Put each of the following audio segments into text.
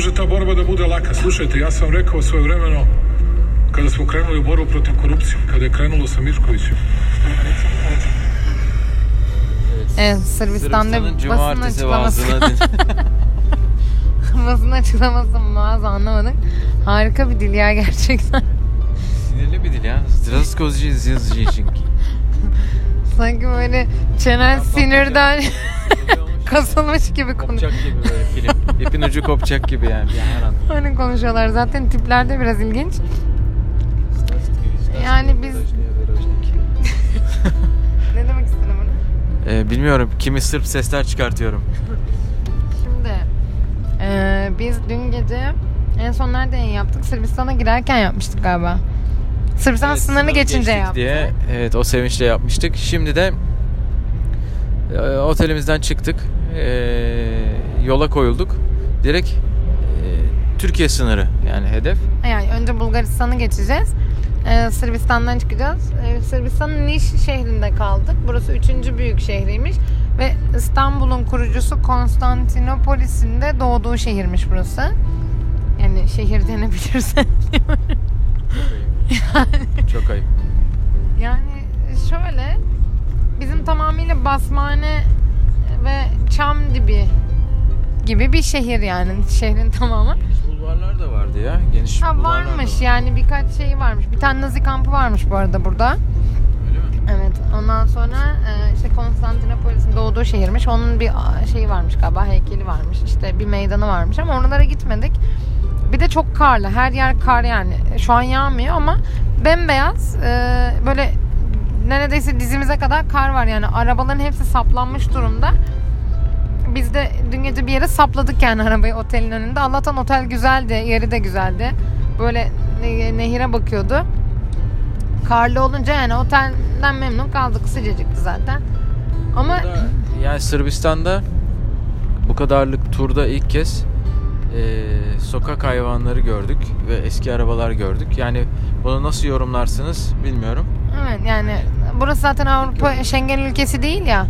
može ta borba da bude laka. Slušajte, ja sam rekao svoje vremeno kada smo krenuli u borbu protiv korupcije, kada je krenulo sa Miškovićem. Evet, Sırbistan'da basın açıklaması. basın açıklaması bazı anlamadık. Harika bir dil ya gerçekten. Sinirli bir dil ya. Zdravskozi zizjijinki. Sanki böyle çenen sinirden kasılmış gibi konuşuyor. Kopacak gibi böyle film. İpin ucu kopacak gibi yani. Ya her an. Hani konuşuyorlar. Zaten tipler de biraz ilginç. Yani biz- Ne demek istedim bunu? Ee, bilmiyorum. Kimi Sırp sesler çıkartıyorum. Şimdi eee, biz dün gece en son nerede yayın yaptık? Sırbistan'a girerken yapmıştık galiba. Sırbistan Evet, sınırını sınırı geçince yaptık. diye evet o sevinçle yapmıştık. Şimdi de e, otelimizden çıktık. E, yola koyulduk. Direkt e, Türkiye sınırı yani hedef. Yani önce Bulgaristan'ı geçeceğiz. Ee, Sırbistan'dan çıkacağız. Ee, Sırbistan'ın Niş şehrinde kaldık. Burası üçüncü büyük şehriymiş. Ve İstanbul'un kurucusu Konstantinopolis'in de doğduğu şehirmiş burası. Yani şehir denebilirse. Çok ayıp. yani şöyle bizim tamamıyla basmane ve çam dibi gibi bir şehir yani şehrin tamamı. Geniş bulvarlar da vardı ya. Geniş Ha da varmış var. yani birkaç şey varmış. Bir tane Nazi kampı varmış bu arada burada. Öyle mi? Evet. Ondan sonra e, işte Konstantinopolis'in doğduğu şehirmiş. Onun bir şeyi varmış galiba, heykeli varmış. İşte bir meydanı varmış ama oralara gitmedik. Bir de çok karlı. Her yer kar yani. Şu an yağmıyor ama bembeyaz. e, böyle neredeyse dizimize kadar kar var yani. Arabaların hepsi saplanmış durumda. Biz de dün gece bir yere sapladık yani arabayı otelin önünde. Allah'tan otel güzeldi, yeri de güzeldi. Böyle ne- nehire bakıyordu. Karlı olunca yani otelden memnun kaldık. Sıcacıktı zaten. Ama Burada, yani Sırbistan'da bu kadarlık turda ilk kez e, sokak hayvanları gördük ve eski arabalar gördük. Yani bunu nasıl yorumlarsınız bilmiyorum. evet yani burası zaten Avrupa Schengen ülkesi değil ya.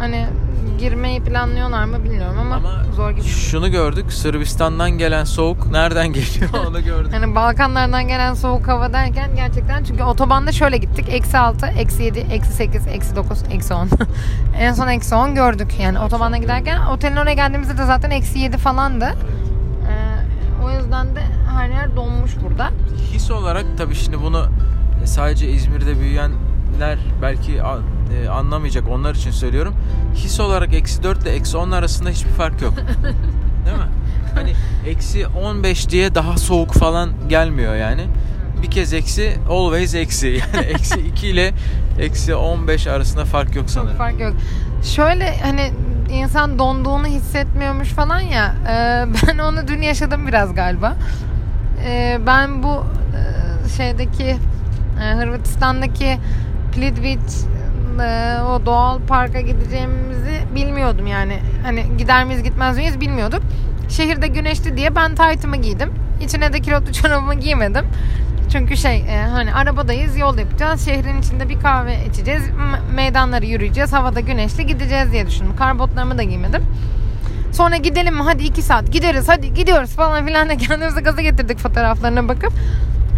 Hani girmeyi planlıyorlar mı bilmiyorum ama, Ama zor gibi. şunu gördük. Sırbistan'dan gelen soğuk nereden geliyor onu gördük. Yani Balkanlardan gelen soğuk hava derken gerçekten çünkü otobanda şöyle gittik. Eksi 6, eksi 7, eksi 8, eksi 9, eksi 10. en son eksi 10 gördük. Yani otobanda giderken otelin oraya geldiğimizde de zaten eksi 7 falandı. Ee, o yüzden de her yer donmuş burada. His olarak tabii şimdi bunu sadece İzmir'de büyüyenler belki e, anlamayacak onlar için söylüyorum. His olarak eksi 4 ile eksi 10 arasında hiçbir fark yok. Değil mi? Hani eksi 15 diye daha soğuk falan gelmiyor yani. Bir kez eksi always eksi. Yani eksi 2 ile eksi 15 arasında fark yok sanırım. Çok fark yok. Şöyle hani insan donduğunu hissetmiyormuş falan ya. e, ben onu dün yaşadım biraz galiba. E, ben bu e, şeydeki e, Hırvatistan'daki Plitvice e, o doğal parka gideceğimizi bilmiyordum yani. Hani gider miyiz gitmez miyiz bilmiyorduk. Şehirde güneşli diye ben taytımı giydim. İçine de kilotlu çorabımı giymedim. Çünkü şey e, hani arabadayız yol yapacağız. Şehrin içinde bir kahve içeceğiz. Meydanları yürüyeceğiz. Havada güneşli gideceğiz diye düşündüm. Kar botlarımı da giymedim. Sonra gidelim mi hadi iki saat gideriz hadi gidiyoruz falan filan da kendimizi gaza getirdik fotoğraflarına bakıp.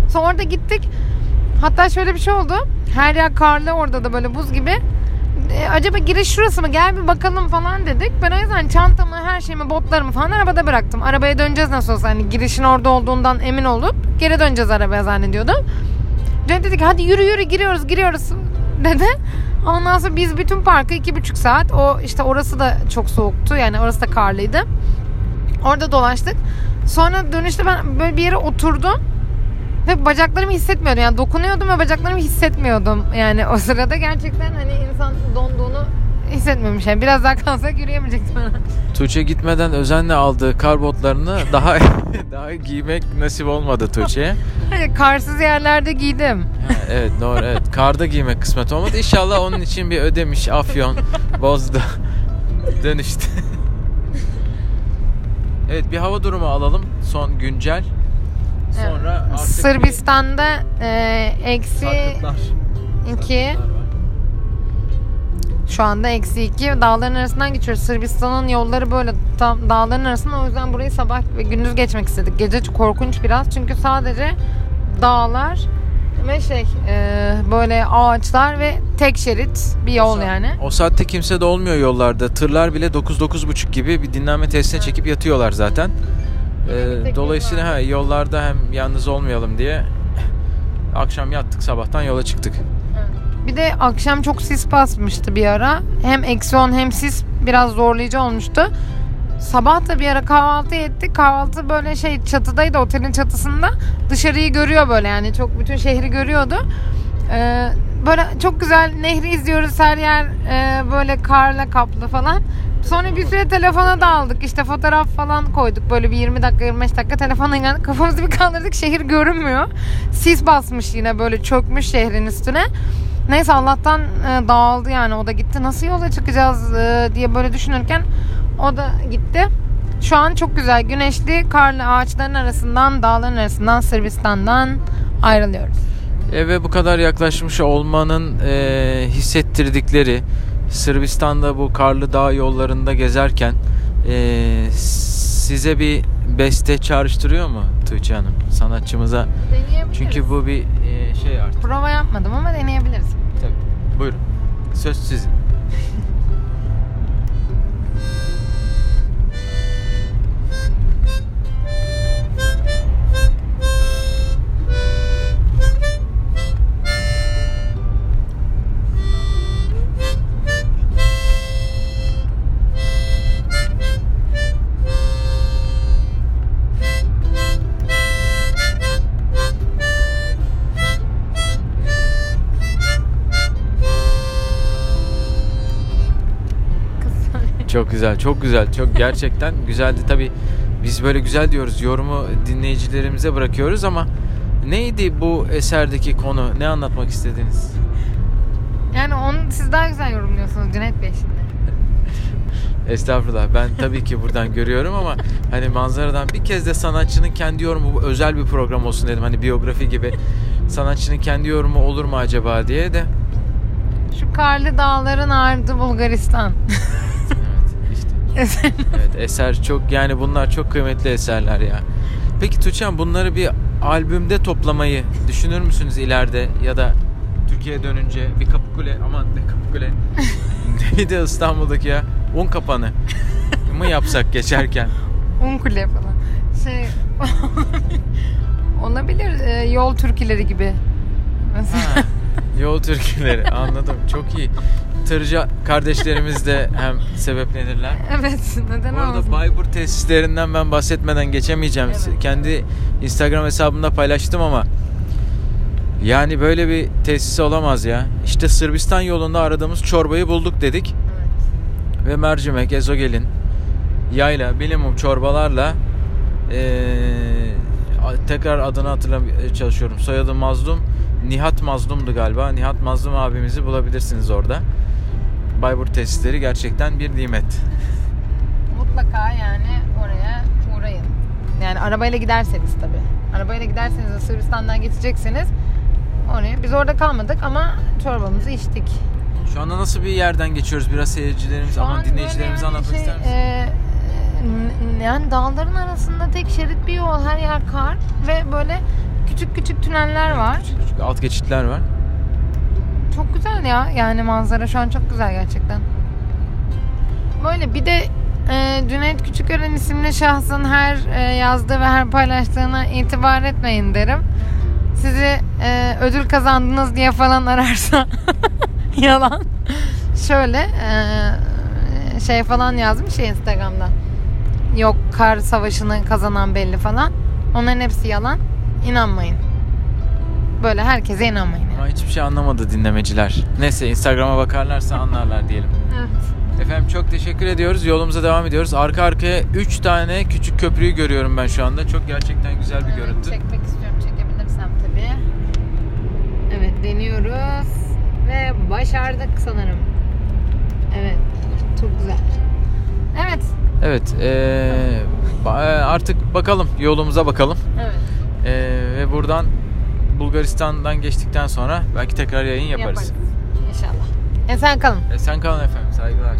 Sonra da gittik. Hatta şöyle bir şey oldu. Her yer karlı orada da böyle buz gibi. E, acaba giriş şurası mı? Gel bir bakalım falan dedik. Ben o yüzden çantamı, her şeyimi, botlarımı falan arabada bıraktım. Arabaya döneceğiz nasıl olsa. Hani girişin orada olduğundan emin olup geri döneceğiz arabaya zannediyordum. Dön dedik hadi yürü yürü giriyoruz giriyoruz dedi. Ondan sonra biz bütün parkı iki buçuk saat o işte orası da çok soğuktu yani orası da karlıydı. Orada dolaştık. Sonra dönüşte ben böyle bir yere oturdum. Ve bacaklarımı hissetmiyordum. Yani dokunuyordum ve bacaklarımı hissetmiyordum. Yani o sırada gerçekten hani insan donduğunu hissetmemiş. Yani biraz daha kalsak yürüyemeyecektim. Tuğçe gitmeden özenle aldığı kar botlarını daha daha giymek nasip olmadı Tuğçe'ye. Hayır, karsız yerlerde giydim. Ha, evet doğru evet. Karda giymek kısmet olmadı. İnşallah onun için bir ödemiş Afyon bozdu. Dönüştü. evet bir hava durumu alalım. Son güncel. Sonra artık bir Sırbistan'da e, eksi sarkıtlar. 2 Sarkıtlar var. Şu anda eksi 2 dağların arasından geçiyoruz. Sırbistan'ın yolları böyle tam dağların arasında o yüzden burayı sabah ve gündüz geçmek istedik. Gece korkunç biraz çünkü sadece dağlar ve şey e, böyle ağaçlar ve tek şerit bir yol O sa- yani. O saatte kimse de olmuyor yollarda. Tırlar bile 9-9.30 gibi bir dinlenme tesisine çekip yatıyorlar zaten. Ee, dolayısıyla ha, yollarda hem yalnız olmayalım diye akşam yattık sabahtan yola çıktık. Bir de akşam çok sis basmıştı bir ara. Hem eksi 10 hem sis biraz zorlayıcı olmuştu. Sabah da bir ara kahvaltı ettik. Kahvaltı böyle şey çatıdaydı otelin çatısında. Dışarıyı görüyor böyle yani çok bütün şehri görüyordu. Ee, böyle çok güzel nehri izliyoruz her yer e, böyle karla kaplı falan. Sonra bir süre telefona daldık. İşte fotoğraf falan koyduk. Böyle bir 20 dakika 25 dakika telefona ilgilendik. Kafamızı bir kaldırdık. Şehir görünmüyor. Sis basmış yine böyle çökmüş şehrin üstüne. Neyse Allah'tan e, dağıldı yani o da gitti. Nasıl yola çıkacağız e, diye böyle düşünürken o da gitti. Şu an çok güzel güneşli karlı ağaçların arasından dağların arasından Sırbistan'dan ayrılıyoruz. Eve bu kadar yaklaşmış olmanın e, hissettirdikleri Sırbistan'da bu karlı dağ yollarında gezerken e, size bir beste çağrıştırıyor mu Tuğçe Hanım sanatçımıza? Deneyebiliriz. Çünkü bu bir e, şey artık. prova yapmadım ama deneyebiliriz. Tabii. Buyurun. Söz sizin. Çok güzel, çok güzel. Çok gerçekten güzeldi. Tabii biz böyle güzel diyoruz. Yorumu dinleyicilerimize bırakıyoruz ama neydi bu eserdeki konu? Ne anlatmak istediniz? Yani onu siz daha güzel yorumluyorsunuz Cüneyt Bey şimdi. Estağfurullah. Ben tabii ki buradan görüyorum ama hani manzaradan bir kez de sanatçının kendi yorumu bu özel bir program olsun dedim. Hani biyografi gibi sanatçının kendi yorumu olur mu acaba diye de. Şu karlı dağların ardı Bulgaristan. Evet, işte. Evet eser çok yani bunlar çok kıymetli eserler ya. Peki Tuğçe'm bunları bir albümde toplamayı düşünür müsünüz ileride ya da Türkiye'ye dönünce bir Kapıkule aman ne Kapıkule neydi İstanbul'daki ya un kapanı mı yapsak geçerken? Unkule falan. Şey olabilir e, yol türküleri gibi. Mesela. Ha, yol türküleri anladım çok iyi. Tırcı kardeşlerimiz de hem sebeplenirler. evet neden Bu arada olmasın? Bayburt tesislerinden ben bahsetmeden geçemeyeceğim. Evet. Kendi Instagram hesabımda paylaştım ama yani böyle bir tesis olamaz ya. İşte Sırbistan yolunda aradığımız çorbayı bulduk dedik. Evet. Ve mercimek, ezogelin, yayla, bilimum çorbalarla eee, tekrar adını hatırlamaya çalışıyorum. Soyadı Mazlum. Nihat Mazlum'du galiba. Nihat Mazlum abimizi bulabilirsiniz orada. Bayburt tesisleri gerçekten bir nimet. Mutlaka yani oraya uğrayın. Yani arabayla giderseniz tabii. Arabayla giderseniz de Sırbistan'dan geçecekseniz oraya. Biz orada kalmadık ama çorbamızı içtik. Şu anda nasıl bir yerden geçiyoruz? Biraz seyircilerimiz, Şu aman an dinleyicilerimize yani anlatmak şey, ister misin? e, yani dağların arasında tek şerit bir yol. Her yer kar ve böyle küçük küçük tüneller var. Küçük küçük alt geçitler var. Çok güzel ya. Yani manzara şu an çok güzel gerçekten. Böyle bir de e, Cüneyt Küçükören isimli şahsın her e, yazdığı ve her paylaştığına itibar etmeyin derim. Sizi e, ödül kazandınız diye falan ararsa yalan. Şöyle e, şey falan yazmış ya Instagram'da. Yok kar savaşını kazanan belli falan. Onların hepsi yalan. İnanmayın. Böyle herkese inanmayın. Ama hiçbir şey anlamadı dinlemeciler. Neyse Instagram'a bakarlarsa anlarlar diyelim. Evet. Efendim çok teşekkür ediyoruz. Yolumuza devam ediyoruz. Arka arkaya 3 tane küçük köprüyü görüyorum ben şu anda. Çok gerçekten güzel bir Evet, görüntü. Çekmek istiyorum çekebilirsem tabii. Evet deniyoruz ve başardık sanırım. Evet çok güzel. Evet. Evet ba- e, artık bakalım yolumuza bakalım. Evet. Eee, ve buradan Bulgaristan'dan geçtikten sonra belki tekrar yayın yaparız. İnşallah. Esen kalın. Esen kalın efendim. Saygılar.